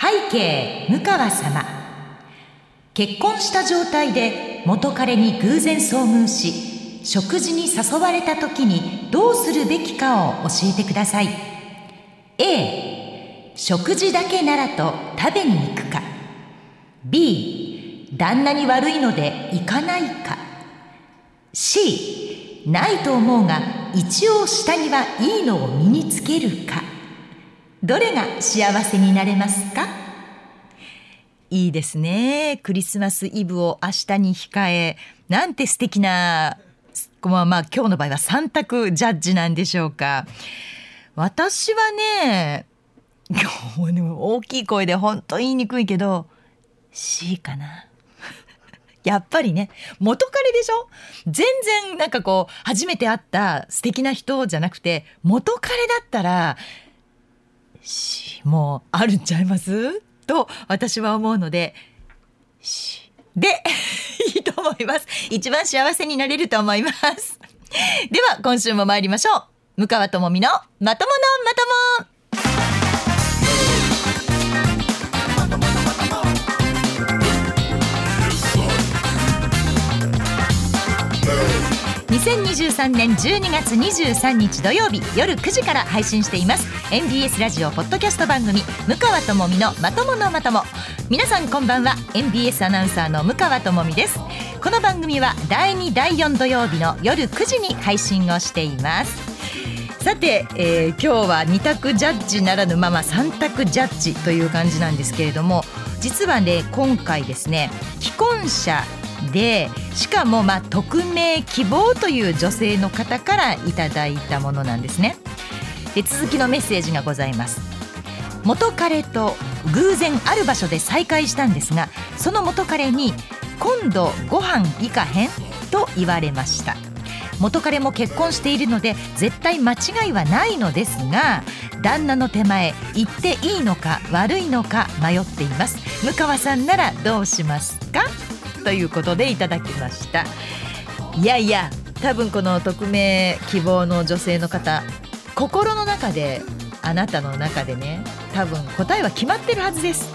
背景向川様。結婚した状態で元彼に偶然遭遇し食事に誘われた時にどうするべきかを教えてください。A 食事だけならと食べに行くか。B 旦那に悪いので行かないか。C ないと思うが一応下着はいいのを身につけるか。どれが幸せになれますか？いいですね。クリスマスイブを明日に控えなんて素敵なまあまあ今日の場合は3択ジャッジなんでしょうか。私はね 大きい声で本当言いにくいけど C かな。やっぱりね元彼でしょ？全然なんかこう初めて会った素敵な人じゃなくて元彼だったらもうあるんちゃいます？と私は思うのでで いいと思います。一番幸せになれると思います。では今週も参りましょう。向川智美のまとものまとも。2023年12月23日土曜日夜9時から配信しています。MBS ラジオポッドキャスト番組向川智美のまとものまとも。皆さんこんばんは。MBS アナウンサーの向川智美です。この番組は第2第4土曜日の夜9時に配信をしています。さて、えー、今日は2択ジャッジならぬまま3択ジャッジという感じなんですけれども実はね今回ですね既婚者でしかもまあ匿名希望という女性の方からいただいたものなんですね。で続きのメッセージがございます。元彼と偶然ある場所で再会したんですがその元彼に今度ご飯行かへん？と言われました。元彼も結婚しているので絶対間違いはないのですが旦那の手前行っていいのか悪いのか迷っています。向川さんならどうしますか？ということでいただきました。いやいや多分この匿名希望の女性の方心の中であなたの中でね多分答えは決まってるはずです。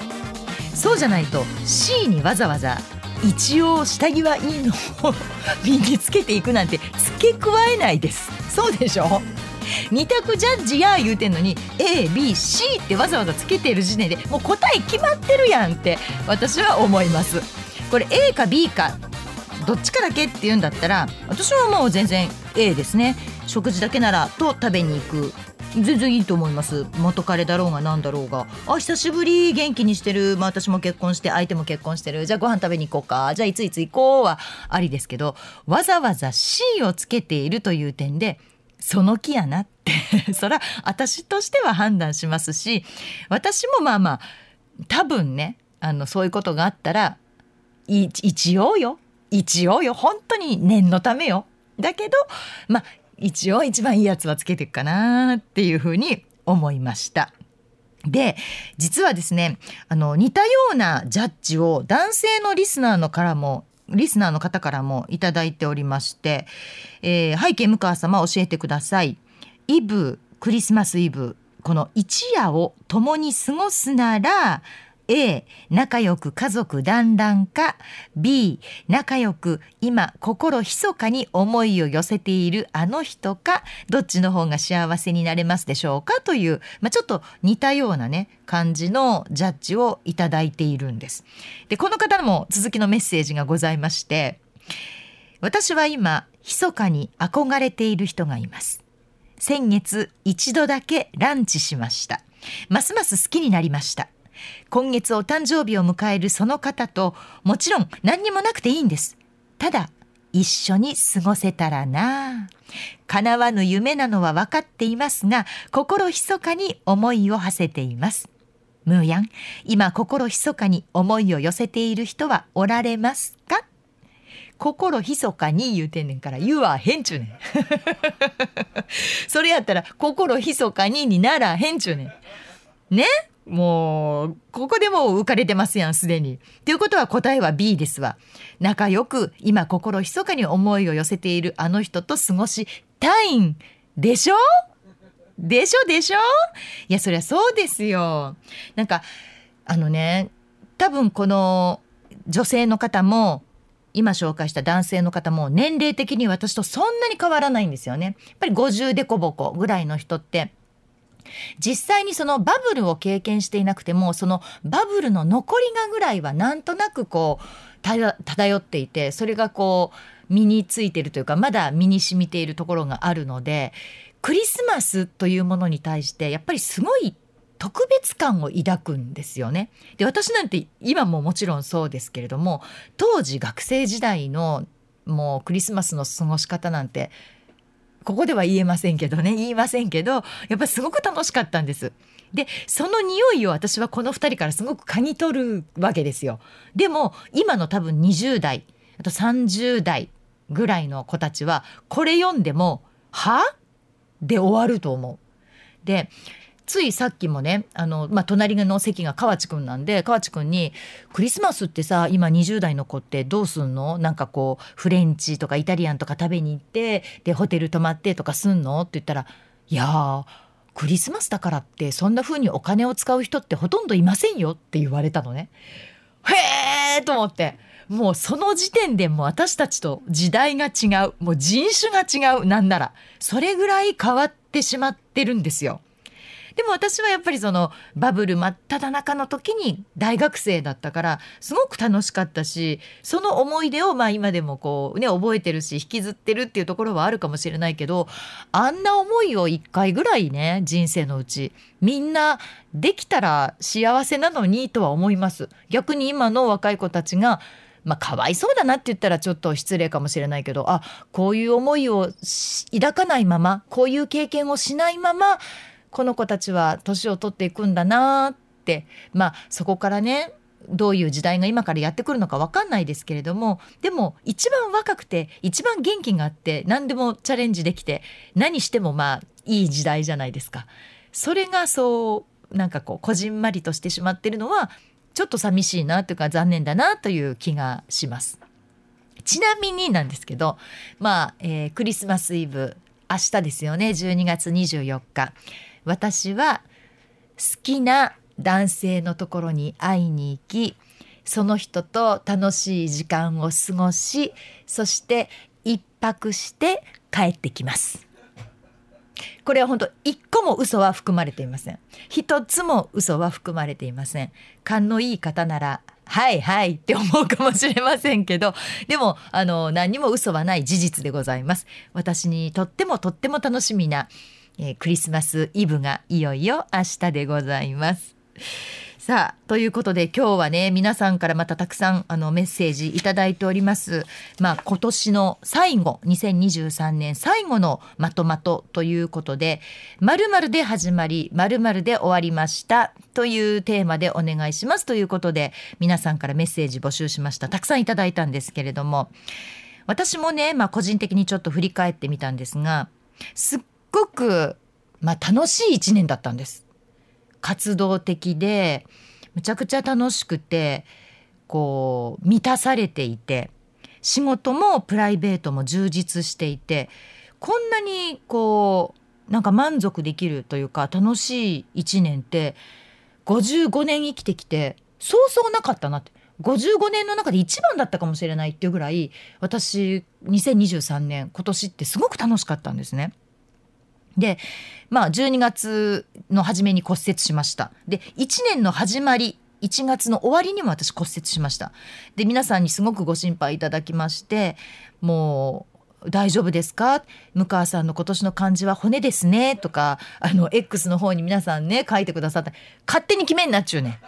そうじゃないと C にわざわざ一応下着はいいのを 身につけていくなんて付け加えないです。そうでしょ？二択ジャッジや言うてんのに ABC ってわざわざつけてる時点でもう答え決まってるやんって私は思います。これ A か B かどっちかだけって言うんだったら私はもう全然 A ですね。食事だけならと食べに行く。全然いいと思います。元彼だろうが何だろうが。あ久しぶり元気にしてる、まあ、私も結婚して相手も結婚してる。じゃあご飯食べに行こうか。じゃあいついつ行こうはありですけどわざわざ C をつけているという点でその気やなって。そら私としては判断しますし私もまあまあ多分ねあのそういうことがあったら一応よ一応よ本当に念のためよだけどまあ一応一番いいやつはつけていくかなっていうふうに思いました。で実はですねあの似たようなジャッジを男性のリスナーのからもリスナーの方からもいただいておりまして、えー、背景向川様教えてください。イブクリスマスイブこの一夜を共に過ごすなら A 仲良く家族団らんか B 仲良く今心密かに思いを寄せているあの人かどっちの方が幸せになれますでしょうかという、まあ、ちょっと似たようなね感じのジャッジをいただいているんです。でこの方も続きのメッセージがございまして私は今密かに憧れている人がいます。先月一度だけランチしました。ますます好きになりました。今月お誕生日を迎えるその方ともちろん何にもなくていいんです。ただ一緒に過ごせたらな。叶わぬ夢なのは分かっていますが心密かに思いを馳せています。ムーヤン今心密かに思いを寄せている人はおられますか？心密かに言うてんねんから言わへんちゅうねん。それやったら心密かににならへんちゅうねん。ね？もうここでもう浮かれてますやんすでに。ということは答えは B ですわ。仲良く今心密かに思いを寄せているあの人と過ごしたいんでしょ？でしょ？でしょ？いやそりゃそうですよ。なんかあのね多分この女性の方も今紹介した男性の方も年齢的に私とそんなに変わらないんですよね。やっぱり50でこぼこぐらいの人って実際にそのバブルを経験していなくてもそのバブルの残りがぐらいはなんとなくこう漂っていてそれがこう身についてるというかまだ身に染みているところがあるのでクリスマスというものに対してやっぱりすごい特別感を抱くんですよね。で私なんて今ももちろんそうですけれども当時学生時代のもうクリスマスの過ごし方なんてここでは言えませんけどね言いませんけどやっぱりすごく楽しかったんです。でその匂いを私はこの2人からすごく嗅ぎ取るわけですよ。でも今の多分20代あと30代ぐらいの子たちはこれ読んでも「は?」で終わると思う。でついさっきもねあの、まあ、隣の席が河内くんなんで河内くんに「クリスマスってさ今20代の子ってどうすんの？なんかこうフレンチとかイタリアンとか食べに行ってでホテル泊まってとかすんの?」って言ったら「いやクリスマスだからってそんな風にお金を使う人ってほとんどいませんよ」って言われたのね。へーと思ってもうその時点でもう私たちと時代が違うもう人種が違うなんならそれぐらい変わってしまってるんですよ。でも私はやっぱりそのバブル真っ只中の時に大学生だったからすごく楽しかったしその思い出をまあ今でもこうね覚えてるし引きずってるっていうところはあるかもしれないけどあんな思いを一回ぐらいね人生のうちみんなできたら幸せなのにとは思います。逆に今の若い子たちがまあ、かわいそうだなって言ったらちょっと失礼かもしれないけどあこういう思いを抱かないままこういう経験をしないままこの子たちは年を取っていくんだなってまあそこからねどういう時代が今からやってくるのか分かんないですけれどもでも一番若くて一番元気があって何でもチャレンジできて何してもまあいい時代じゃないですか。それがそうなんかこうこじんまりとしてしまってるのはちょっと寂しいなというか残念だなという気がします。ちなみになんですけどまあ、えー、クリスマスイブ明日ですよね12月24日。私は好きな男性のところに会いに行きその人と楽しい時間を過ごしそして一泊して帰ってきます。これは本当一個も嘘は含まれていません。一つも嘘は含まれていません。勘のいい方ならはいはいって思うかもしれませんけどでもあの何にも嘘はない事実でございます。私にとってもとっても楽しみなえー、クリスマスイブがいよいよ明日でございます。さあということで今日はね皆さんからまたたくさんあのメッセージいただいております。まあ今年の最後2023年最後のまとまとということで〇〇で始まり〇〇で終わりましたというテーマでお願いしますということで皆さんからメッセージ募集しました。たくさんいただいたんですけれども私もねまあ個人的にちょっと振り返ってみたんですがすっごく、まあ、楽しい一年だったんです。活動的でむちゃくちゃ楽しくてこう満たされていて仕事もプライベートも充実していてこんなにこうなんか満足できるというか楽しい一年って55年生きてきてそうそうなかったなって55年の中で一番だったかもしれないっていうぐらい私2023年今年ってすごく楽しかったんですね。でまあ12月の初めに骨折しました。で1年の始まり1月の終わりにも私骨折しました。で皆さんにすごくご心配いただきましてもう大丈夫ですか？向川さんの今年の漢字は骨ですね。とかあの X の方に皆さんね書いてくださった。勝手に決めんなっちゅうね。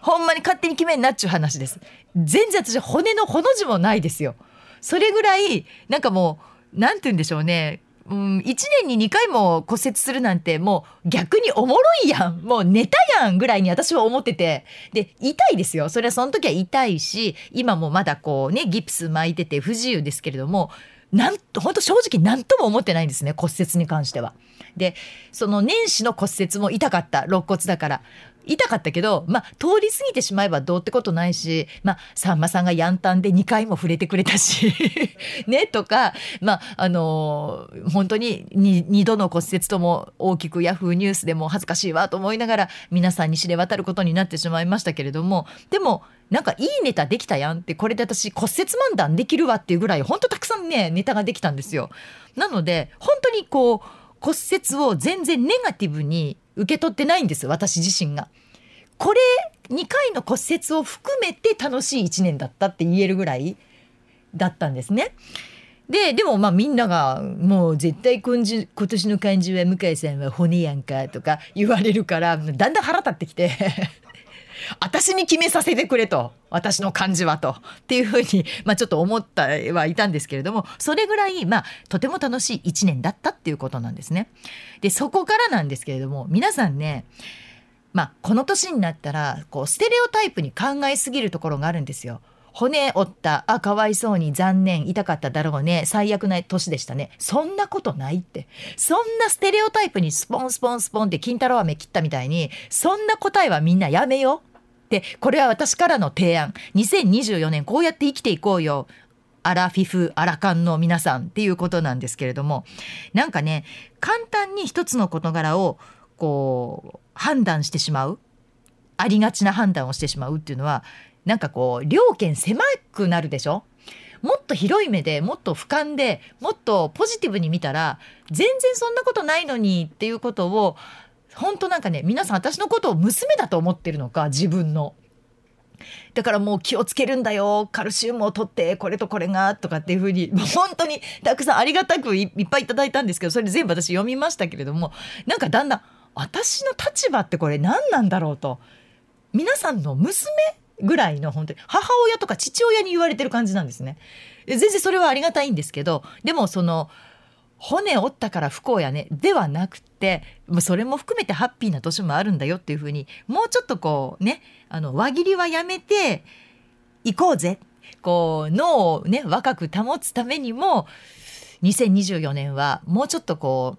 ほんまに勝手に決めんなっちゅう話です。全然私骨のほの字もないですよ。それぐらいなんかもうなんて言うんでしょうね。うん、1年に2回も骨折するなんてもう逆におもろいやん。もうネタやんぐらいに私は思ってて。で痛いですよ。それはその時は痛いし今もまだこうねギプス巻いてて不自由ですけれどもなんと本当正直何とも思ってないんですね骨折に関しては。でその年始の骨折も痛かった肋骨だから。痛かったけど、まあ、通り過ぎてしまえばどうってことないし、まあ、さんまさんがヤンタンで2回も触れてくれたし ね、とか、まあ、あのー、本当に 2, 2度の骨折とも大きくヤフーニュースでも恥ずかしいわと思いながら皆さんに知れ渡ることになってしまいましたけれども、でも、なんかいいネタできたやんって、これで私骨折漫談できるわっていうぐらい、本当たくさんね、ネタができたんですよ。なので、本当にこう、骨折を全然ネガティブに受け取ってないんです私自身が。これ2回の骨折を含めて楽しい1年だったって言えるぐらいだったんですね。ででもまあみんながもう絶対今今年の漢字は向井さんは骨やんかとか言われるからだんだん腹立ってきて私に決めさせてくれと。私の漢字はと。っていうふうに、まあ、ちょっと思ったはいたんですけれどもそれぐらい、まあ、とても楽しい1年だったっていうことなんですね。でそこからなんですけれども皆さんねまあ、この年になったらこうステレオタイプに考えすぎるところがあるんですよ。骨折ったあかわいそうに残念痛かっただろうね最悪な年でしたね。そんなことないって。そんなステレオタイプにスポンスポンスポンって金太郎飴切ったみたいにそんな答えはみんなやめよでこれは私からの提案。2024年こうやって生きていこうよ。アラフィフアラカンの皆さんっていうことなんですけれども。なんかね簡単に一つの事柄をこう判断してしまう。ありがちな判断をしてしまうっていうのはなんかこう両権狭くなるでしょ？もっと広い目でもっと俯瞰でもっとポジティブに見たら全然そんなことないのにっていうことを本当なんかね皆さん私のことを娘だと思ってるのか自分の。だからもう気をつけるんだよカルシウムを取ってこれとこれがとかっていうふうに本当にたくさんありがたくいっぱいいただいたんですけどそれ全部私読みましたけれどもなんかだんだん私の立場ってこれ何なんだろうと皆さんの娘ぐらいの本当に母親とか父親に言われてる感じなんですね。全然それはありがたいんですけどでもその骨折ったから不幸やね。ではなくてそれも含めてハッピーな年もあるんだよっていうふうにもうちょっとこうねあの輪切りはやめて行こうぜ。こう脳をね若く保つためにも2024年はもうちょっとこ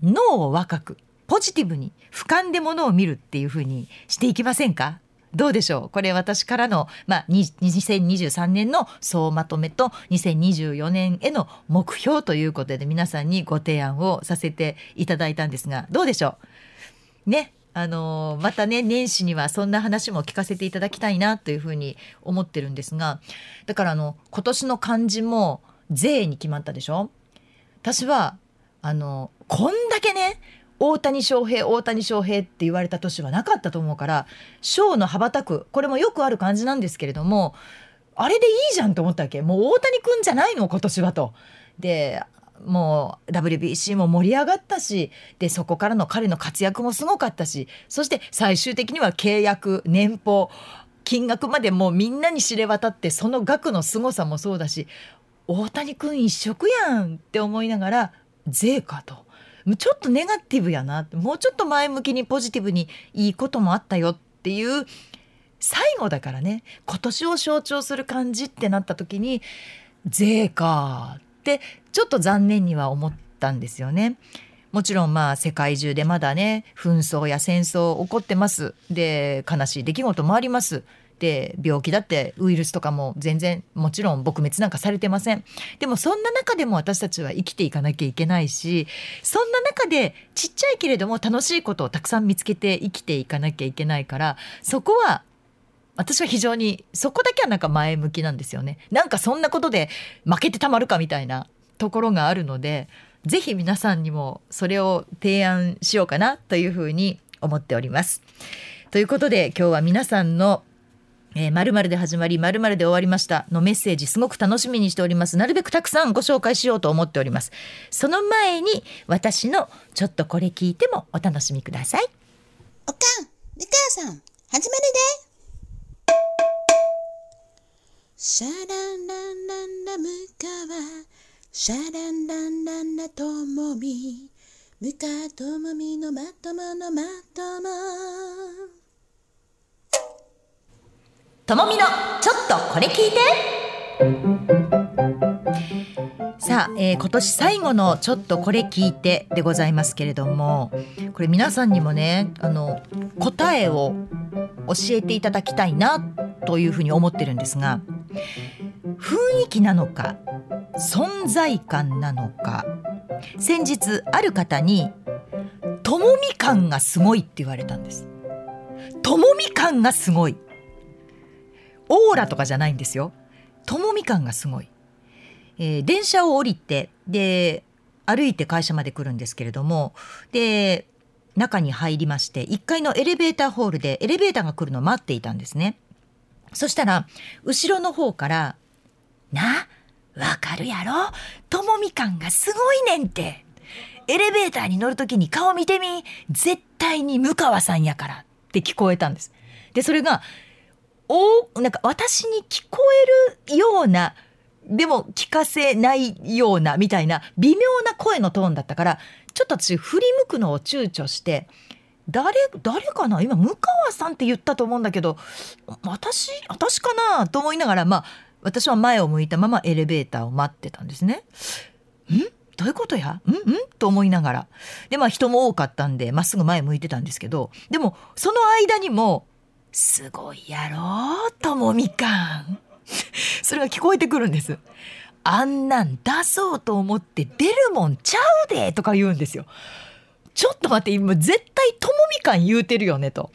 う脳を若くポジティブに俯瞰でものを見るっていうふうにしていきませんか？どうでしょう？これ私からの、まあ、2023年の総まとめと2024年への目標ということで皆さんにご提案をさせていただいたんですがどうでしょう？ねあのまたね年始にはそんな話も聞かせていただきたいなというふうに思ってるんですがだからあの今年の漢字も税に決まったでしょ？私はあのこんだけね大谷翔平大谷翔平って言われた年はなかったと思うから賞の羽ばたくこれもよくある感じなんですけれどもあれでいいじゃんと思ったわけもう大谷君じゃないの今年はと。でもう WBC も盛り上がったしでそこからの彼の活躍もすごかったしそして最終的には契約年俸金額までもうみんなに知れ渡ってその額の凄さもそうだし大谷君一色やんって思いながら税かと。ちょっとネガティブやなもうちょっと前向きにポジティブにいいこともあったよっていう最後だからね。今年を象徴する感じってなった時に税かってちょっと残念には思ったんですよね。もちろんまあ世界中でまだね紛争や戦争起こってます。で悲しい出来事もあります。で病気だってウイルスとかも全然もちろん撲滅なんかされてませんでもそんな中でも私たちは生きていかなきゃいけないしそんな中でちっちゃいけれども楽しいことをたくさん見つけて生きていかなきゃいけないからそこは私は非常にそこだけはなんか前向きなんですよねなんかそんなことで負けてたまるかみたいなところがあるのでぜひ皆さんにもそれを提案しようかなというふうに思っております。ということで今日は皆さんのえー、〇〇で始まり〇〇で終わりました。のメッセージすごく楽しみにしております。なるべくたくさんご紹介しようと思っております。その前に私のちょっとこれ聞いてもお楽しみください。おかんみかやさん始まるで。シャランランランラムカワシャランランランラともみムカともみのまとものまとも。ともみのちょっとこれ聞いてさあ、えー今年最後のちょっとこれ聞いてでございますけれどもこれ皆さんにもねあの答えを教えていただきたいなというふうに思ってるんですが雰囲気なのか存在感なのか先日ある方に「ともみ感がすごい」って言われたんです。ともみ感がすごいオーラとかじゃないんですよ。ともみ感がすごい、えー電車を降りてで歩いて会社まで来るんですけれどもで中に入りまして1階のエレベーターホールでエレベーターが来るのを待っていたんですね。そしたら後ろの方から「なわかるやろ？ともみ感がすごいねんってエレベーターに乗るときに顔見てみ絶対に向川さんやから」って聞こえたんです。でそれがおなんか私に聞こえるようなでも聞かせないようなみたいな微妙な声のトーンだったからちょっと私振り向くのを躊躇して誰誰かな？今向川さんって言ったと思うんだけど私私かなと思いながらまあ私は前を向いたままエレベーターを待ってたんですね。ん？どういうことや？ん？ん？と思いながら。でまあ人も多かったんでまっすぐ前向いてたんですけどでもその間にも「すごいやろともみかん」それが聞こえてくるんです。あんなん出そうと思って出るもんちゃうでとか言うんですよ。ちょっと待って今絶対ともみかん言うてるよねと。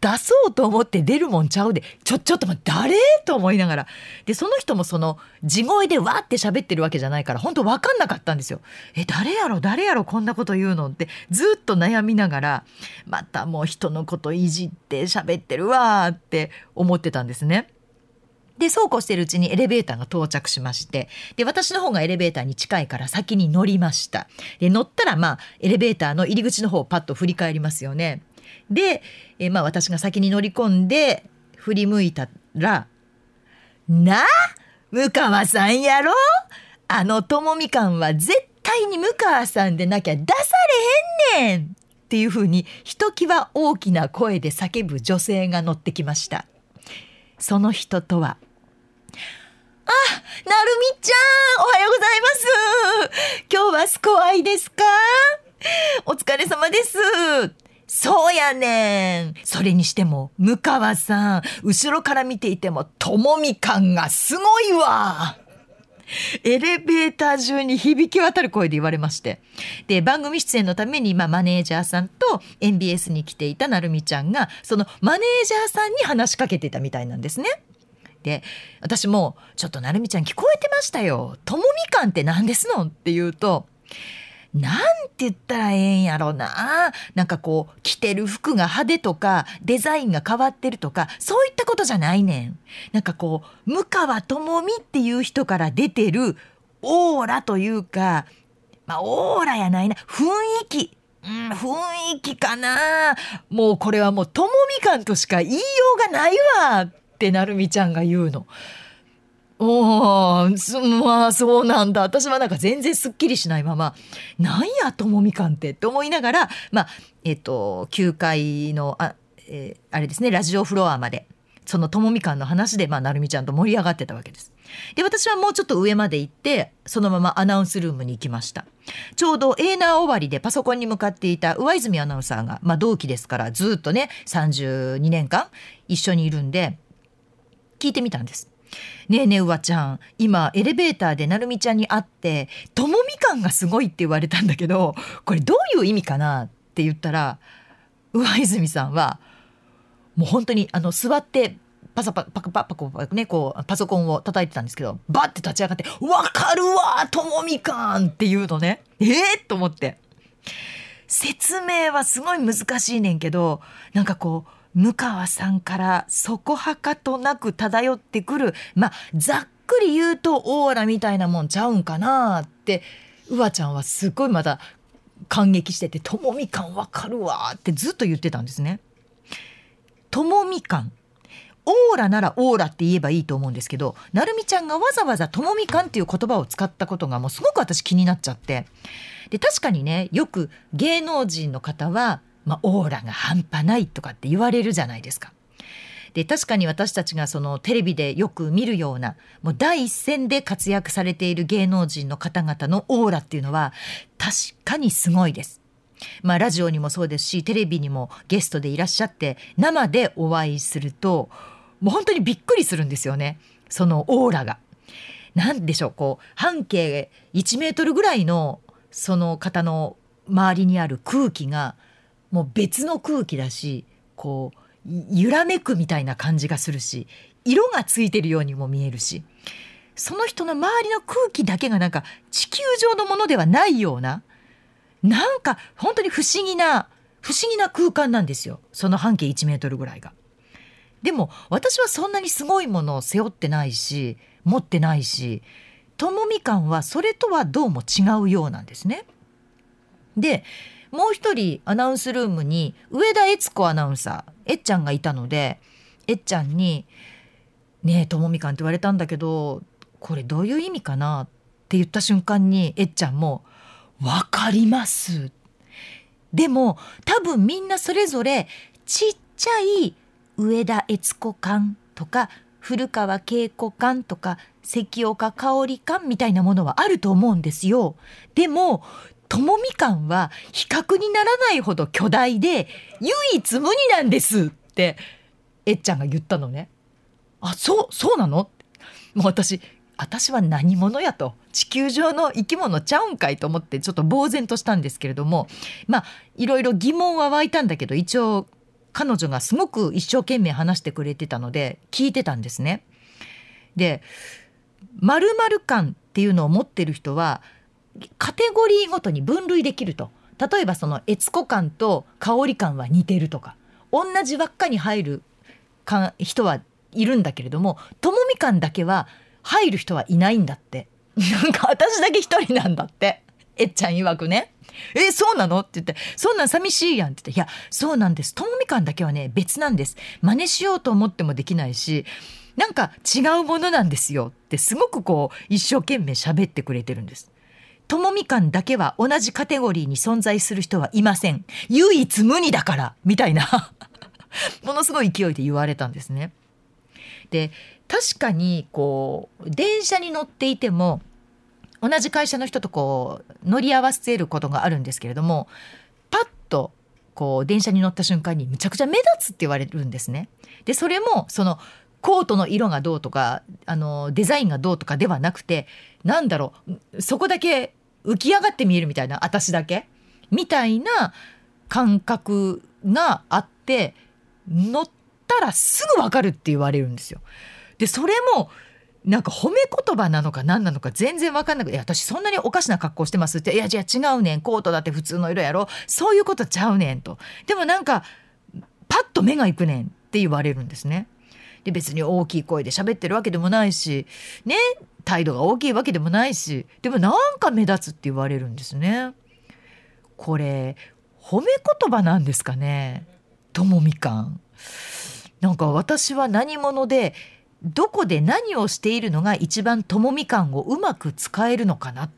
出そうと思って出るもんちゃうでちょちょっと待って誰？と思いながら。でその人もその地声でわって喋ってるわけじゃないから本当分かんなかったんですよ。え誰やろ？誰やろ？こんなこと言うのってずっと悩みながらまたもう人のこといじって喋ってるわって思ってたんですね。でそうこうしてるうちにエレベーターが到着しましてで私の方がエレベーターに近いから先に乗りました。で乗ったらまあエレベーターの入り口の方をパッと振り返りますよね。で、えーまあ私が先に乗り込んで振り向いたら「なあ向川さんやろあのともみかんは絶対に向川さんでなきゃ出されへんねん!」っていうふうにひときわ大きな声で叫ぶ女性が乗ってきましたその人とはあ、なるみちゃん、おはようございます。今日はスコアイですかお疲れ様です。そうやねん。それにしても、向川さん、後ろから見ていても、ともみ感がすごいわ。エレベーター中に響き渡る声で言われまして。で、番組出演のために、まあ、マネージャーさんと MBS に来ていたなるみちゃんが、そのマネージャーさんに話しかけてたみたいなんですね。で私も「ちょっとなるみちゃん聞こえてましたよ。ともみかんって何ですの?」って言うと「なんて言ったらええんやろうななんかこう着てる服が派手とかデザインが変わってるとかそういったことじゃないねん。なんかこう向川智美っていう人から出てるオーラというかまあオーラやないな雰囲気うん、雰囲気かなもうこれはもうともみかんとしか言いようがないわってなるみちゃんが言うの。おーすまあそうなんだ私はなんか全然すっきりしないまま「なんやともみかんって」って思いながらまあえっと9階のあ,、えーあれですねラジオフロアまでそのともみかんの話で、まあ、なるみちゃんと盛り上がってたわけです。で私はもうちょっと上まで行ってそのままアナウンスルームに行きましたちょうどエーナー終わりでパソコンに向かっていた上泉アナウンサーが、まあ、同期ですからずっとね32年間一緒にいるんで聞いてみたんです。ねえねえうわちゃん今エレベーターでなるみちゃんに会って「ともみ感がすごい」って言われたんだけどこれどういう意味かなって言ったら上泉さんはもう本当にあの座ってパサパパパパコパねこうパソコンを叩いてたんですけどバッて立ち上がって「わかるわともみかん!」っていうのねえー、と思って説明はすごい難しいねんけどなんかこう向川さんからそこはかとなく漂ってくるまあざっくり言うとオーラみたいなもんちゃうんかなってうわちゃんはすごいまだ感激してて「ともみかんわかるわ」ってずっと言ってたんですね。ともみかんオーラならオーラって言えばいいと思うんですけどなるみちゃんがわざわざともみかんっていう言葉を使ったことがもうすごく私気になっちゃってで確かにねよく芸能人の方は、まあ、オーラが半端ないとかって言われるじゃないですか。で確かに私たちがそのテレビでよく見るようなもう第一線で活躍されている芸能人の方々のオーラっていうのは確かにすごいです。まあラジオにもそうですしテレビにもゲストでいらっしゃって生でお会いするともう本当にびっくりするんですよねそのオーラが。なんでしょうこう半径1メートルぐらいのその方の周りにある空気がもう別の空気だしこう揺らめくみたいな感じがするし色がついてるようにも見えるしその人の周りの空気だけがなんか地球上のものではないようななんか本当に不思議な不思議な空間なんですよその半径1メートルぐらいが。でも私はそんなにすごいものを背負ってないし持ってないしともみかんはそれとはどうも違うようなんですね。でもう一人アナウンスルームに上田悦子アナウンサーえっちゃんがいたのでえっちゃんに「ねえともみかん」って言われたんだけどこれどういう意味かなって言った瞬間にえっちゃんも「わかります」でも多分みんなそれぞれちっちゃい上田悦子館とか古川恵子館とか関岡香織館みたいなものはあると思うんですよ。でもともみ館は比較にならないほど巨大で唯一無二なんですってえっちゃんが言ったのね。あそうそうなの？もう私私は何者やと地球上の生き物ちゃうんかいと思ってちょっと呆然としたんですけれどもまあいろいろ疑問は湧いたんだけど一応彼女がすごく一生懸命話してくれてたので聞いてたんですね。で〇〇感っていうのを持ってる人はカテゴリーごとに分類できると。例えばその悦子感と香り感は似てるとか。同じ輪っかに入るか人はいるんだけれどもともみ感だけは入る人はいないんだって。なんか私だけ一人なんだって。えっちゃん曰くね「えそうなの?」って言って「そんなん寂しいやん」って言って「いやそうなんです。ともみかんだけはね別なんです。真似しようと思ってもできないしなんか違うものなんですよ」ってすごくこう一生懸命喋ってくれてるんです。ともみかんだけは同じカテゴリーに存在する人はいません唯一無二だからみたいな ものすごい勢いで言われたんですね。で確かにこう電車に乗っていても同じ会社の人とこう乗り合わせることがあるんですけれどもパッとこう電車に乗った瞬間にむちゃくちゃ目立つって言われるんですね。でそれもそのコートの色がどうとかあのデザインがどうとかではなくてなんだろうそこだけ浮き上がって見えるみたいな私だけ？みたいな感覚があって乗ったらすぐ分かるって言われるんですよ。でそれもなんか褒め言葉なのか何なのか全然分かんなくて「いや私そんなにおかしな格好してます」って「いやじゃあ違うねんコートだって普通の色やろそういうことちゃうねん」とでもなんかパッと目がいくねんって言われるんですね。で別に大きい声で喋ってるわけでもないしね？態度が大きいわけでもないしでもなんか目立つって言われるんですね。これ褒め言葉なんですかね？ともみかん。なんか私は何者でどこで何をしているのが一番ともみ感をうまく使えるのかな？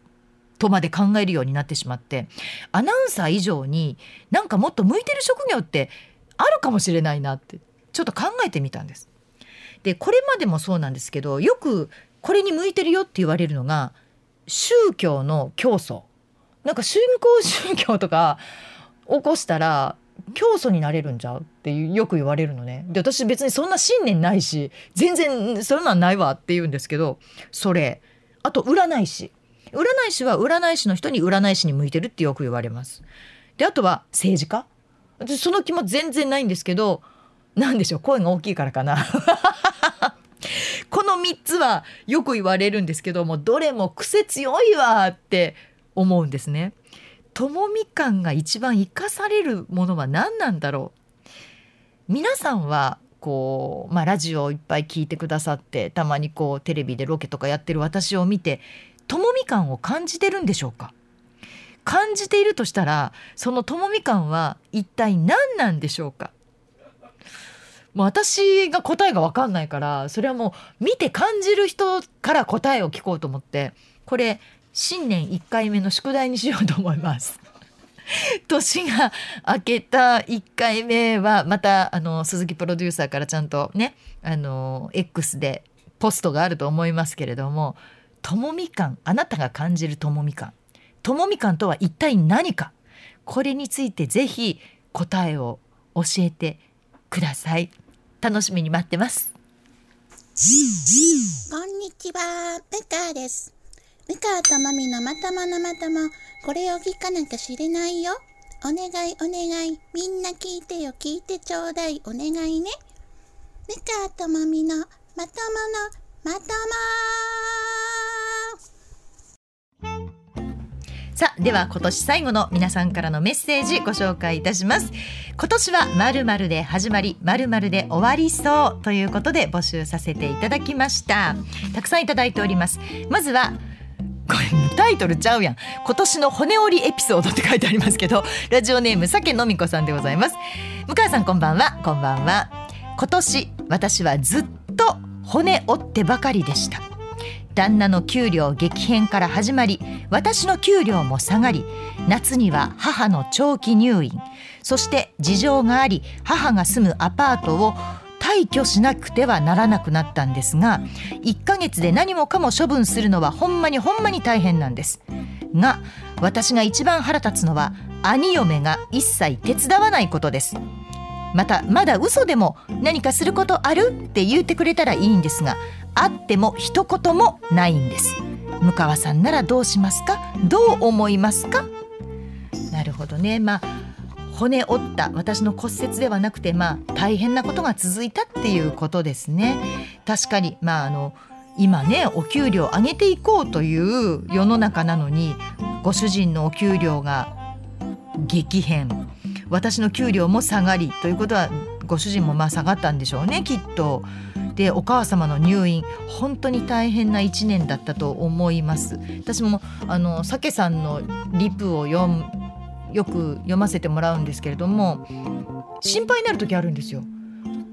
とまで考えるようになってしまってアナウンサー以上になんかもっと向いてる職業ってあるかもしれないなってちょっと考えてみたんです。でこれまでもそうなんですけどよくこれに向いてるよって言われるのが宗教の教祖。なんか信仰宗教とか起こしたら教祖になれるんじゃってよく言われるのね。で私別にそんな信念ないし全然そんなんないわって言うんですけどそれ。あと占い師。占い師は占い師の人に占い師に向いてるってよく言われます。であとは政治家。その気も全然ないんですけど何でしょう？声が大きいからかな。の3つはよく言われるんですけどもどれも癖強いわって思うんですね。ともみ感が一番生かされるものは何なんだろう。皆さんはこう、まあ、ラジオをいっぱい聞いてくださってたまにこうテレビでロケとかやってる私を見てともみ感を感じてるんでしょうか？感じているとしたらそのともみ感は一体何なんでしょうか？もう私が答えが分かんないからそれはもう見て感じる人から答えを聞こうと思ってこれ新年1回目の宿題にしようと思います。年が明けた1回目はまたあの鈴木プロデューサーからちゃんとねあの X でポストがあると思いますけれどもともみ感あなたが感じるともみ感ともみ感とは一体何か？これについてぜひ答えを教えてください。楽しみに待ってますこんにちは、ムカです。ムカとマミのまとものまとも、これを聞かなきゃ知れないよ。お願いお願い、みんな聞いてよ、聞いてちょうだい、お願いね。ムカとマミのまとものまともさあでは今年最後の皆さんからのメッセージご紹介いたします。今年は〇〇で始まり〇〇で終わりそうということで募集させていただきました。たくさんいただいております。まずはこれタイトルちゃうやん。今年の骨折りエピソードって書いてありますけどラジオネーム酒のみこさんでございます。向川さんこんばんは。こんばんは。今年私はずっと骨折ってばかりでした。旦那の給料激変から始まり私の給料も下がり。夏には母の長期入院。そして事情があり母が住むアパートを退去しなくてはならなくなったんですが1ヶ月で何もかも処分するのはほんまにほんまに大変なんですが私が一番腹立つのは兄嫁が一切手伝わないことです。またまだ嘘でも何かすることある？って言ってくれたらいいんですがあっても一言もないんです。向川さんならどうしますか？どう思いますか？なるほどね。まあ骨折った私の骨折ではなくてまあ大変なことが続いたっていうことですね。確かにまああの今ねお給料上げていこうという世の中なのにご主人のお給料が激変。私の給料も下がりということはご主人もまあ下がったんでしょうねきっと。でお母様の入院本当に大変な1年だったと思います。私もあのさけさんのリプを読むよく読ませてもらうんですけれども心配になる時あるんですよ。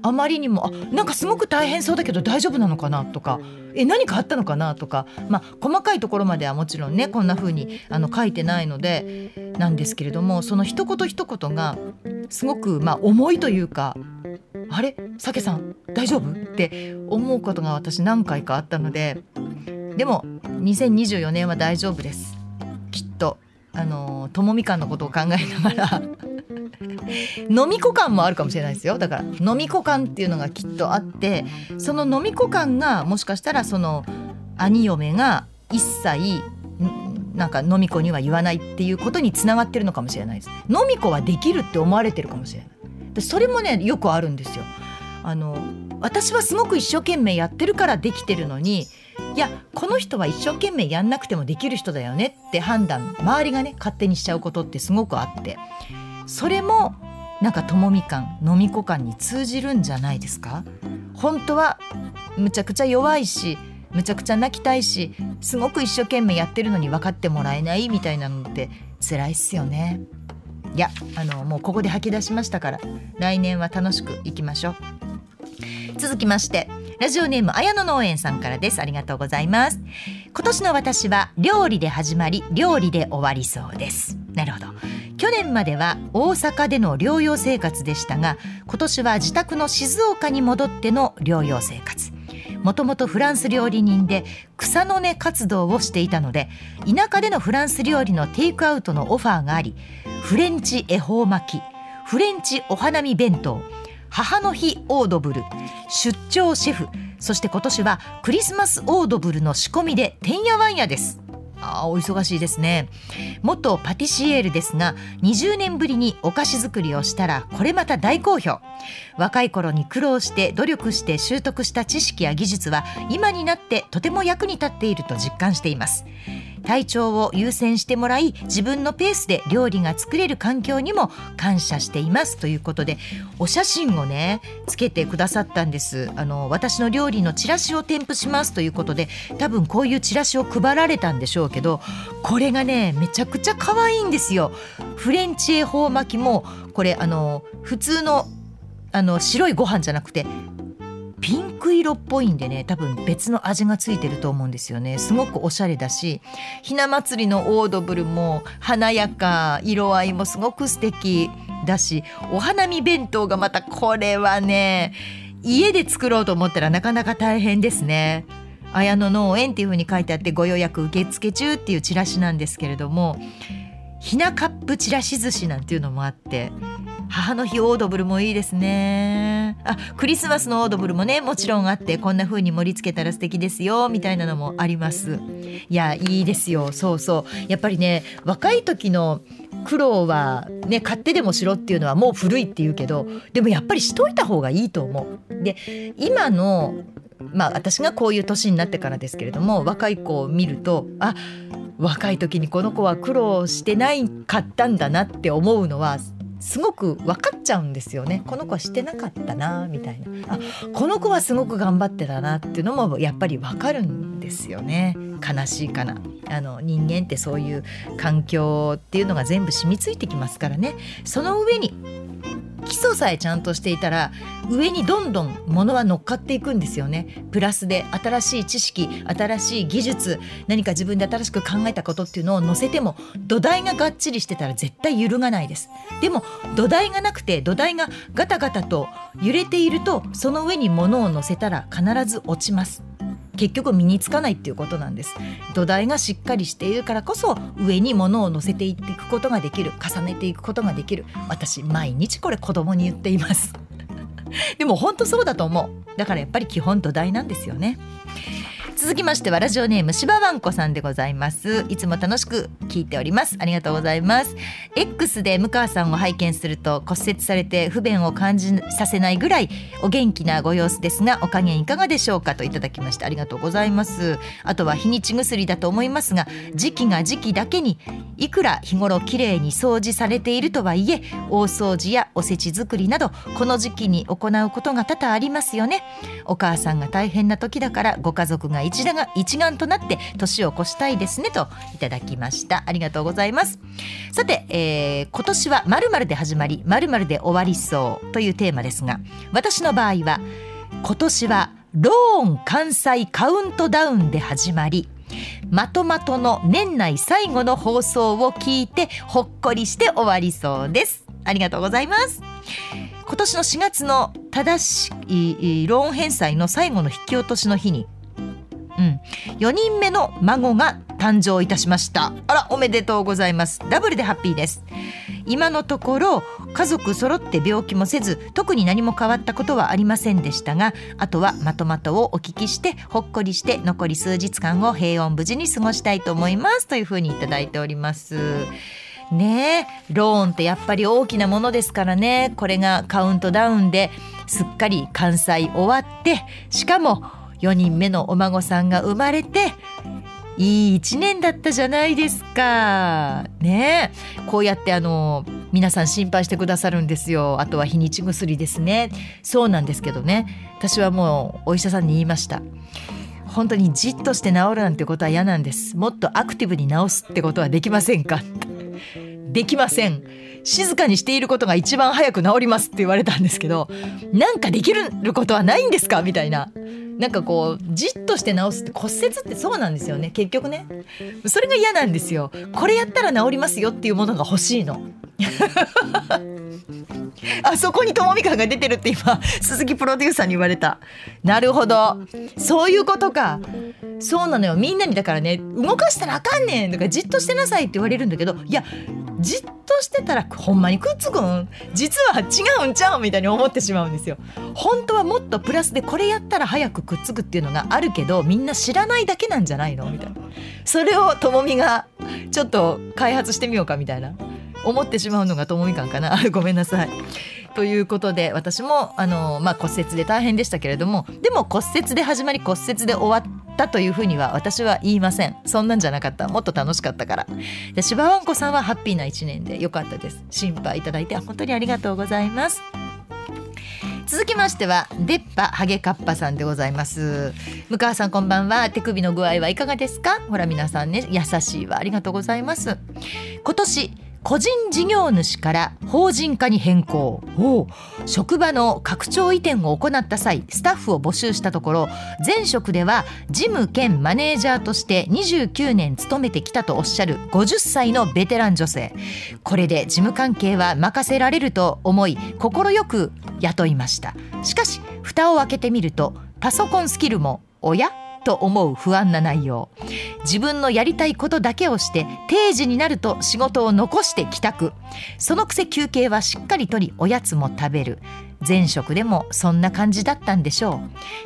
あまりにもあなんかすごく大変そうだけど大丈夫なのかなとかえ何かあったのかなとか、まあ、細かいところまではもちろんねこんな風にあの書いてないのでなんですけれどもその一言一言がすごくまあ重いというかあれ？さけさん大丈夫？って思うことが私何回かあったのででも2024年は大丈夫です。きっとあのともみかんのことを考えながら 飲み子感もあるかもしれないですよ。だから飲み子感っていうのがきっとあってその飲み子感がもしかしたらその兄嫁が一切なんか飲み子には言わないっていうことにつながってるのかもしれないです飲み子はできるって思われてるかもしれない。でそれもねよくあるんですよ。あの私はすごく一生懸命やってるからできてるのにいやこの人は一生懸命やんなくてもできる人だよねって判断周りがね勝手にしちゃうことってすごくあってそれもなんかともみ感飲み子感に通じるんじゃないですか？本当はむちゃくちゃ弱いしむちゃくちゃ泣きたいしすごく一生懸命やってるのに分かってもらえないみたいなのって辛いっすよね。いやあのもうここで吐き出しましたから来年は楽しくいきましょう。続きましてラジオネーム綾野農園さんからです。ありがとうございます。今年の私は料理で始まり料理で終わりそうです。なるほど。去年までは大阪での療養生活でしたが今年は自宅の静岡に戻っての療養生活。もともとフランス料理人で草の根活動をしていたので田舎でのフランス料理のテイクアウトのオファーがありフレンチ恵方巻きフレンチお花見弁当母の日オードブル出張シェフそして今年はクリスマスオードブルの仕込みでてんやわんやです。あお忙しいですね。元パティシエールですが20年ぶりにお菓子作りをしたらこれまた大好評。若い頃に苦労して努力して習得した知識や技術は今になってとても役に立っていると実感しています。体調を優先してもらい自分のペースで料理が作れる環境にも感謝していますということでお写真をねつけてくださったんです。あの私の料理のチラシを添付しますということで多分こういうチラシを配られたんでしょうけどこれがねめちゃくちゃ可愛いんですよ。フレンチ恵方巻きもこれあの普通のあの白いご飯じゃなくてピンク色っぽいんでね多分別の味がついてると思うんですよねすごくおしゃれだしひな祭りのオードブルも華やか色合いもすごく素敵だしお花見弁当がまたこれはね家で作ろうと思ったらなかなか大変ですね。綾野農園っていう風に書いてあってご予約受付中っていうチラシなんですけれどもひなカップちらし寿司なんていうのもあって母の日オードブルもいいですね。あクリスマスのオードブルもねもちろんあってこんな風に盛り付けたら素敵ですよみたいなのもあります。いやいいですよ。そうそう。やっぱりね若い時の苦労はね買ってでもしろっていうのはもう古いっていうけどでもやっぱりしといた方がいいと思う。で今のまあ私がこういう年になってからですけれども若い子を見るとあ若い時にこの子は苦労してないかったんだなって思うのはすごく分かっちゃうんですよね。この子はしてなかったなみたいな。あこの子はすごく頑張ってたなっていうのもやっぱり分かるんですよね。悲しいかな。あの人間ってそういう環境っていうのが全部染みついてきますからね。その上に基礎さえちゃんとしていたら上にどんどん物は乗っかっていくんですよね。プラスで新しい知識新しい技術何か自分で新しく考えたことっていうのを載せても土台ががっちりしてたら絶対揺るがないです。でも土台がなくて土台がガタガタと揺れているとその上に物を乗せたら必ず落ちます。結局身につかないっていうことなんです。土台がしっかりしているからこそ上に物を乗せていっていくことができる重ねていくことができる。私毎日これ子供に言っています。でも本当そうだと思う。だからやっぱり基本土台なんですよね。続きましてはラジオネームしばわんこさんでございます。いつも楽しく聞いております。ありがとうございます。X で向川さんを拝見すると骨折されて不便を感じさせないぐらいお元気なご様子ですがお加減いかがでしょうかといただきましてありがとうございます。あとは日にち薬だと思いますが時期が時期だけにいくら日頃きれいに掃除されているとはいえ大掃除やおせち作りなどこの時期に行うことが多々ありますよね。お母さんが大変な時だからご家族が一打が一丸となって年を越したいですねといただきました。ありがとうございます。さて、えー、今年はまるまるで始まりまるまるで終わりそうというテーマですが私の場合は今年はローン関西カウントダウンで始まりまとまとの年内最後の放送を聞いてほっこりして終わりそうです。ありがとうございます。今年の4月の正しいローン返済の最後の引き落としの日にうん、4人目の孫が誕生いたしました。あらおめでとうございます。ダブルでハッピーです。今のところ家族揃って病気もせず特に何も変わったことはありませんでしたがあとはまとまとをお聞きしてほっこりして残り数日間を平穏無事に過ごしたいと思います。というふうにいただいております。ねローンってやっぱり大きなものですからね。これがカウントダウンですっかり関西終わってしかも4人目のお孫さんが生まれていい1年だったじゃないですか。ねこうやってあの皆さん心配してくださるんですよ。あとは日にち薬ですね。そうなんですけどね私はもうお医者さんに言いました。本当にじっとして治るなんてことは嫌なんです。もっとアクティブに治すってことはできませんか？できません。静かにしていることが一番早く治りますって言われたんですけどなんかできることはないんですか？みたいな。なんかこうじっとして治すって骨折ってそうなんですよね。結局ね。それが嫌なんですよ。これやったら治りますよっていうものが欲しいの。あそこにともみかんが出てるって今鈴木プロデューサーに言われた。なるほど。そういうことか。そうなのよ。みんなにだからね動かしたらあかんねんとかじっとしてなさいって言われるんだけどいやじっとしてたらほんまにくっつくん？実は違うんちゃうみたいに思ってしまうんですよ。本当はもっとプラスでこれやったら早くくっつくっていうのがあるけどみんな知らないだけなんじゃないの？みたいな。それをともみがちょっと開発してみようかみたいな。思ってしまうのがともみ感かな。ごめんなさい。ということで私もあの、まあ、骨折で大変でしたけれどもでも骨折で始まり骨折で終わったというふうには私は言いません。そんなんじゃなかった。もっと楽しかったから。で柴わんこさんはハッピーな1年でよかったです。心配いただいて本当にありがとうございます。続きましては出っ歯ハゲカッパさんでございます。向川さんこんばんは。手首の具合はいかがですか？ほら皆さんね優しいわ。ありがとうございます。今年個人事業主から法人化に変更。お職場の拡張移転を行った際スタッフを募集したところ前職では事務兼マネージャーとして29年勤めてきたとおっしゃる50歳のベテラン女性。これで事務関係は任せられると思い快く雇いました。しかし蓋を開けてみるとパソコンスキルもおやと思う不安な内容。自分のやりたいことだけをして定時になると仕事を残して帰宅。そのくせ休憩はしっかりとりおやつも食べる。前職でもそんな感じだったんでしょ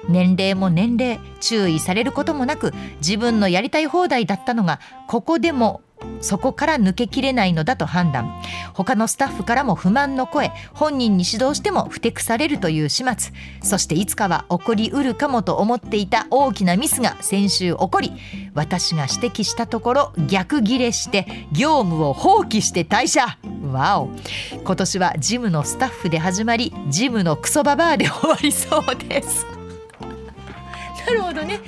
う。年齢も年齢注意されることもなく自分のやりたい放題だったのがここでもそこから抜けきれないのだと判断。他のスタッフからも不満の声。本人に指導してもふてくされるという始末。そしていつかは起こりうるかもと思っていた大きなミスが先週起こり私が指摘したところ逆ギレして業務を放棄して退社。わお。今年はジムのスタッフで始まりジムのクソババアで終わりそうです。なるほどね。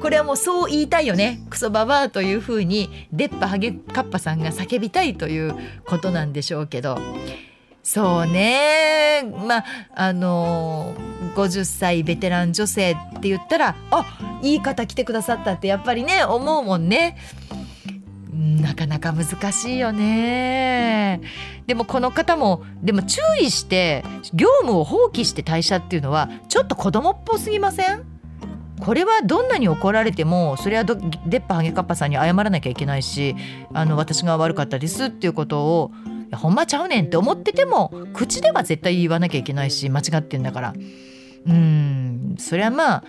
これはもうそう言いたいよね。クソババアというふうにデッパハゲカッパさんが叫びたいということなんでしょうけど。そうね。まああのー、50歳ベテラン女性って言ったらあいい方来てくださったってやっぱりね思うもんね。なかなか難しいよね。でもこの方もでも注意して業務を放棄して退社っていうのはちょっと子供っぽすぎません？これはどんなに怒られてもそれはデッパハゲカッパさんに謝らなきゃいけないしあの私が悪かったですっていうことをいやほんまちゃうねんって思ってても口では絶対言わなきゃいけないし間違ってんだから。うん。それはまあ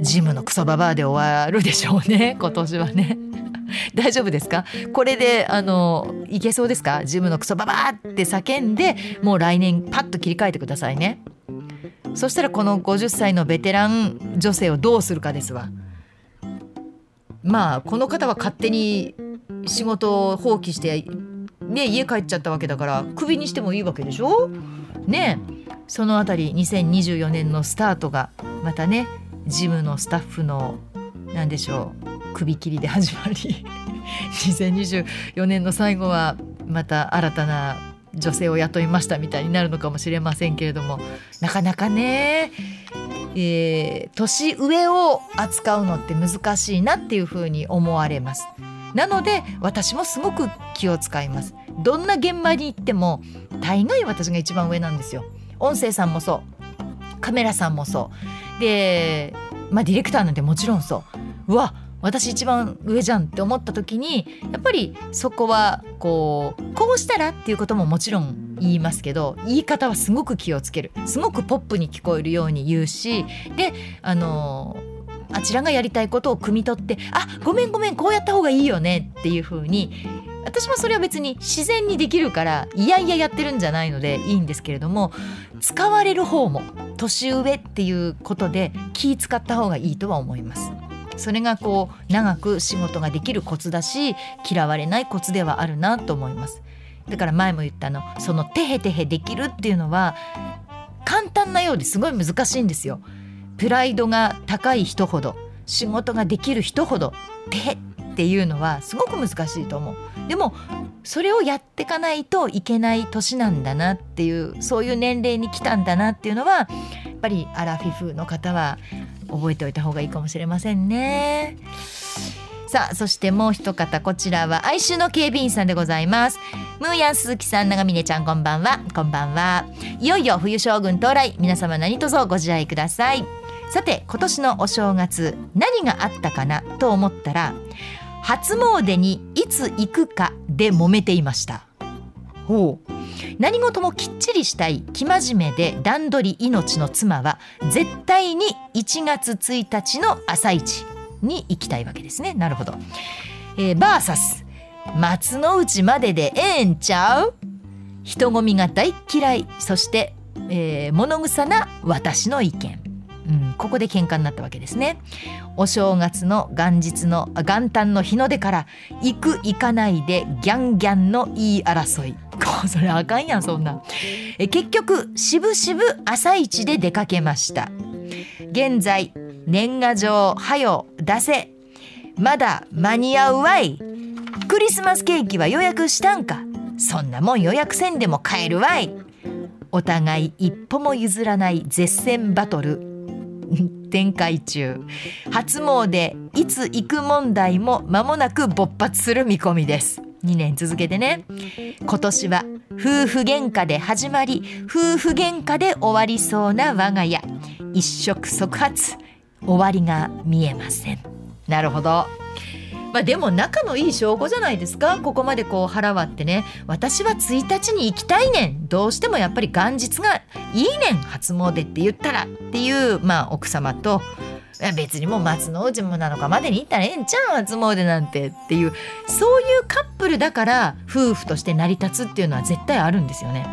ジムのクソババアで終わるでしょうね。今年はね。大丈夫ですか？これであのいけそうですか？ジムのクソババアって叫んでもう来年パッと切り替えてくださいね。そしたらこの50歳のベテラン女性をどうするかですわ。まあこの方は勝手に仕事を放棄してね家帰っちゃったわけだからクビにしてもいいわけでしょ？ねそのあたり2024年のスタートがまたねジムのスタッフの何でしょう首切りで始まり。2024年の最後はまた新たな女性を雇いましたみたいになるのかもしれませんけれどもなかなかね、えー、年上を扱うのって難しいなっていうふうに思われます。なので私もすごく気を使います。どんな現場に行っても大概私が一番上なんですよ。音声さんもそうカメラさんもそうでまあディレクターなんてもちろんそううわ私一番上じゃんって思った時にやっぱりそこはこうこうしたらっていうことももちろん言いますけど言い方はすごく気をつけるすごくポップに聞こえるように言うしであのあちらがやりたいことを汲み取って「あごめんごめんこうやった方がいいよね」っていう風に私もそれは別に自然にできるからいやいややってるんじゃないのでいいんですけれども使われる方も年上っていうことで気使った方がいいとは思います。それがこう長く仕事ができるコツだし嫌われないコツではあるなと思います。だから前も言ったのそのテヘテヘできるっていうのは簡単なようですごい難しいんですよ。プライドが高い人ほど仕事ができる人ほどテヘっていうのはすごく難しいと思う。でもそれをやっていかないといけない年なんだなっていうそういう年齢に来たんだなっていうのはやっぱりアラフィフの方は覚えておいた方がいいかもしれませんね。さあそしてもう一方こちらは哀愁の警備員さんでございます。ムーヤン鈴木さん長峰ちゃんこんばんは。こんばんは。いよいよ冬将軍到来。皆様何卒ご自愛ください。さて今年のお正月何があったかな？と思ったら初詣にいつ行くかで揉めていました。ほう。何事もきっちりしたい生真面目で段取り命の妻は絶対に1月1日の朝一に行きたいわけですね。なるほど、えー、バーサス。松の内まででええんちゃう？人混みが大嫌い。そして、えー、物臭な私の意見。うん、ここで喧嘩になったわけですね。お正月の元日の元旦の日の出から行く行かないでギャンギャンの言い争い。それあかんやんそんな。え結局渋々朝一で出かけました。現在年賀状はよ出せ。まだ間に合うわい。クリスマスケーキは予約したんか。そんなもん予約せんでも買えるわい。お互い一歩も譲らない絶戦バトル。展開中。初詣いつ行く問題も間もなく勃発する見込みです。2年続けてね。今年は夫婦喧嘩で始まり夫婦喧嘩で終わりそうな我が家。一触即発。終わりが見えません。なるほど。まあでも仲のいい証拠じゃないですか。ここまでこう腹割ってね。私は1日に行きたいねん。どうしてもやっぱり元日がいいねん。初詣って言ったらっていうまあ奥様と。別にもう松の内もなのかまでに行ったらええんちゃう初詣なんてっていう。そういうカップルだから夫婦として成り立つっていうのは絶対あるんですよね。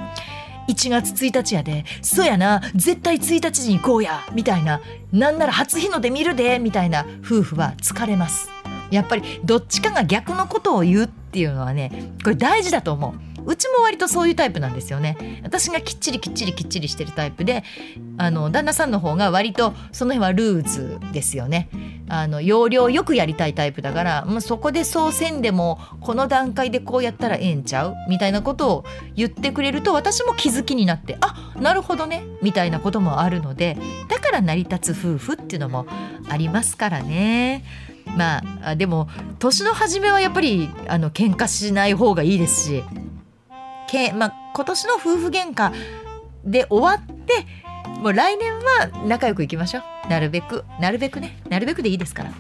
1月1日やで「そうやな。絶対1日に行こうや」みたいな。なんなら初日の出見るで。みたいな。夫婦は疲れます。やっぱりどっちかが逆のことを言うっていうのはねこれ大事だと思う。うちも割とそういうタイプなんですよね私がきっちりきっちりきっちりしてるタイプであの旦那さんの方が割とその辺はルーズですよねあの要領よくやりたいタイプだからもうそこでそうせんでもこの段階でこうやったらええんちゃうみたいなことを言ってくれると私も気づきになってあなるほどねみたいなこともあるのでだから成り立つ夫婦っていうのもありますからね。まあでも年の初めはやっぱりあの喧嘩しない方がいいですしけ、まあ、今年の夫婦喧嘩で終わってもう来年は仲良くいきましょうなるべくなるべくねなるべくでいいですから。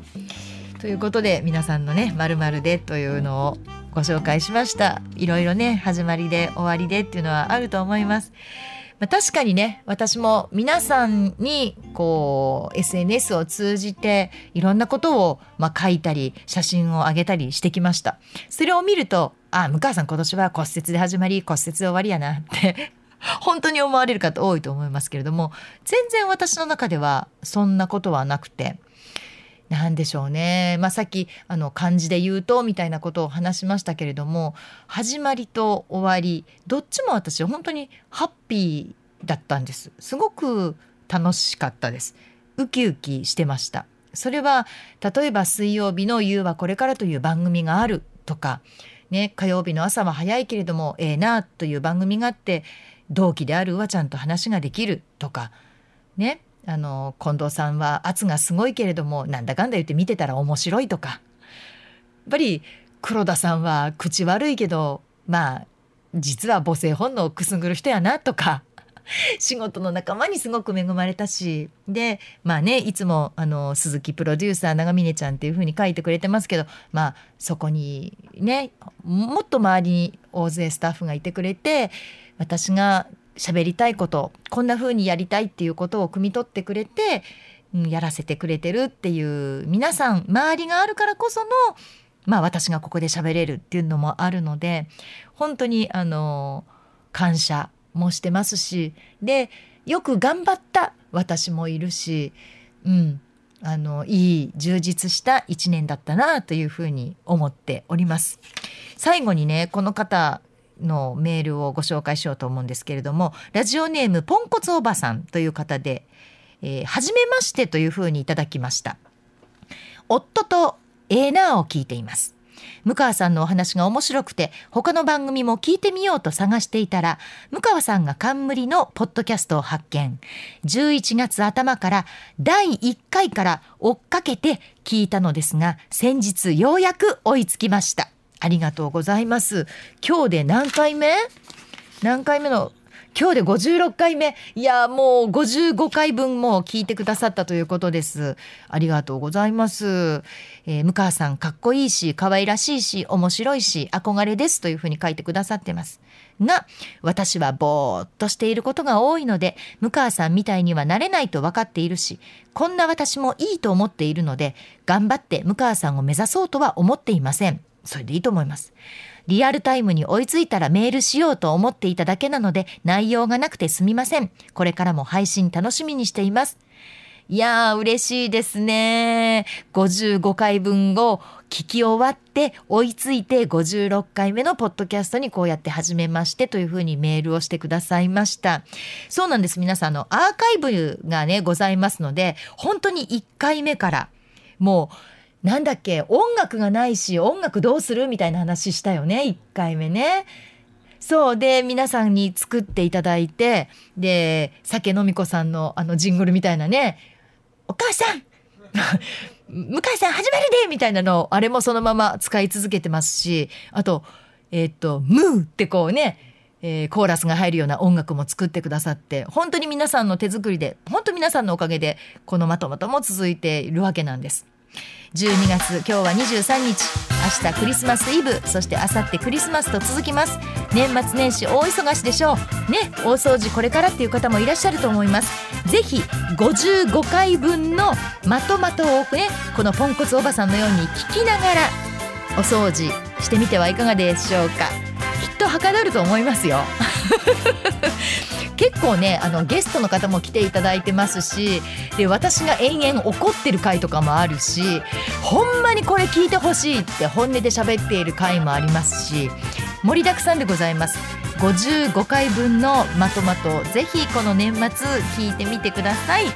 ということで皆さんのね「まるで」というのをご紹介しましたいろいろね始まりで終わりでっていうのはあると思います。まあ、確かにね私も皆さんにこう SNS を通じていろんなことをまあ書いたり写真を上げたりしてきました。それを見るとああ向川さん今年は骨折で始まり骨折で終わりやなって 本当に思われる方多いと思いますけれども全然私の中ではそんなことはなくて何でしょうね、まあ、さっきあの漢字で言うとみたいなことを話しましたけれども始まりと終わりどっちも私本当にハッピーだったんです。すごく楽しかったです。ウキウキしてました。それは例えば水曜日の「夕はこれから」という番組があるとかね、火曜日の朝は早いけれどもええー、なという番組があって同期であるうわちゃんと話ができるとかね。あの近藤さんは圧がすごいけれどもなんだかんだ言って見てたら面白いとか。やっぱり黒田さんは口悪いけどまあ実は母性本能をくすぐる人やなとか 仕事の仲間にすごく恵まれたし。でまあねいつもあの鈴木プロデューサー長峰ちゃんっていう風に書いてくれてますけどまあそこにねもっと周りに大勢スタッフがいてくれて私が喋りたいことこんな風にやりたいっていうことを汲み取ってくれて、うん、やらせてくれてるっていう皆さん周りがあるからこそのまあ私がここで喋れるっていうのもあるので本当にあの感謝もしてますしでよく頑張った私もいるし、うん、あのいい充実した一年だったなというふうに思っております。最後にねこの方のメールをご紹介しようと思うんですけれどもラジオネームポンコツおばさんという方で「えー、初めまして」というふうにいただきました。夫とええなを聞いています。向川さんのお話が面白くて他の番組も聞いてみようと探していたら向川さんが冠のポッドキャストを発見11月頭から第1回から追っかけて聞いたのですが先日ようやく追いつきましたありがとうございます。今日で何回目？何回目の？今日で56回目。いやもう55回分も聞いてくださったということです。ありがとうございます、えー、向川さんかっこいいし可愛らしいし面白いし憧れですというふうに書いてくださってます。が私はぼーっとしていることが多いので向川さんみたいにはなれないと分かっているしこんな私もいいと思っているので頑張って向川さんを目指そうとは思っていません。それでいいと思いますリアルタイムに追いついたらメールしようと思っていただけなので内容がなくてすみません。これからも配信楽しみにしています。いやー嬉しいですね。55回分を聞き終わって追いついて56回目のポッドキャストにこうやって始めましてというふうにメールをしてくださいました。そうなんです。皆さんのアーカイブがねございますので本当に1回目からもうなんだっけ？音楽がないし音楽どうする？みたいな話したよね？1回目ね。そうで皆さんに作っていただいてで酒飲み子さんのあのジングルみたいなね「お母さん 向井さん始まるで!」みたいなのをあれもそのまま使い続けてますしあとえっ、と「ムー」ってこうねえー、コーラスが入るような音楽も作ってくださって本当に皆さんの手作りで本当皆さんのおかげでこのまとまとも続いているわけなんです。12月今日は23日。明日クリスマスイブ。そして明後日クリスマスと続きます。年末年始大忙しでしょう。ね大掃除これからっていう方もいらっしゃると思います。ぜひ55回分のまとまとをねこのポンコツおばさんのように聞きながらお掃除してみてはいかがでしょうか。きっとはかどると思いますよ。結構ねあのゲストの方も来ていただいてますしで私が延々怒ってる回とかもあるしほんまにこれ聞いてほしいって本音で喋っている回もありますし盛りだくさんでございます。55回分のまとまとぜひこの年末聞いてみてください。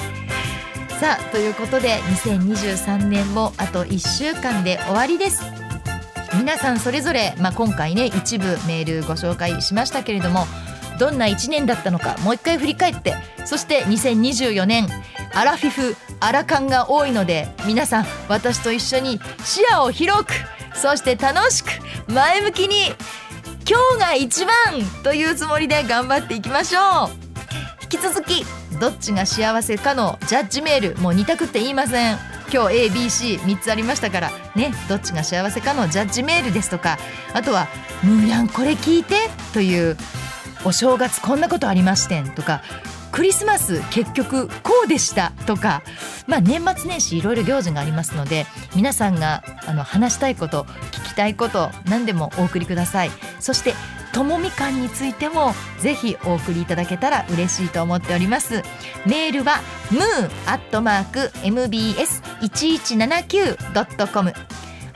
さあということで2023年もあと1週間で終わりです。皆さんそれぞれ、まあ、今回ね一部メールご紹介しましたけれどもどんな1年だったのかもう一回振り返って。そして2024年アラフィフアラカンが多いので皆さん私と一緒に視野を広くそして楽しく前向きに今日が一番というつもりで頑張っていきましょう。引き続きどっちが幸せかのジャッジメールもう2択って言いません。今日 ABC3 つありましたからねどっちが幸せかのジャッジメールですとかあとは「ムーヤンこれ聞いて」というお正月こんなことありましてんとかクリスマス結局こうでしたとか、まあ、年末年始いろいろ行事がありますので皆さんがあの話したいこと聞きたいこと何でもお送りください。そしてともみかんについてもぜひお送りいただけたら嬉しいと思っております。メールは moon.mbs1179.com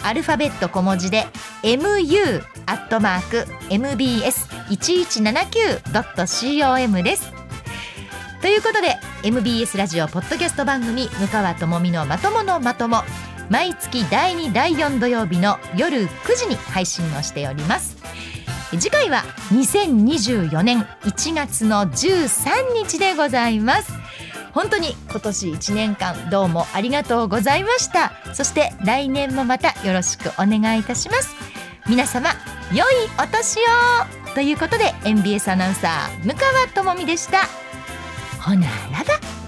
アルファベット小文字で mu アットマーク mbs1179.com です。ということで MBS ラジオポッドキャスト番組向川智美のまとものまとも毎月第2第4土曜日の夜9時に配信をしております。次回は2024年1月の13日でございます。本当に今年1年間どうもありがとうございました。そして来年もまたよろしくお願いいたします。皆様良いお年を。ということで MBS アナウンサー向川智美でした。ほならば。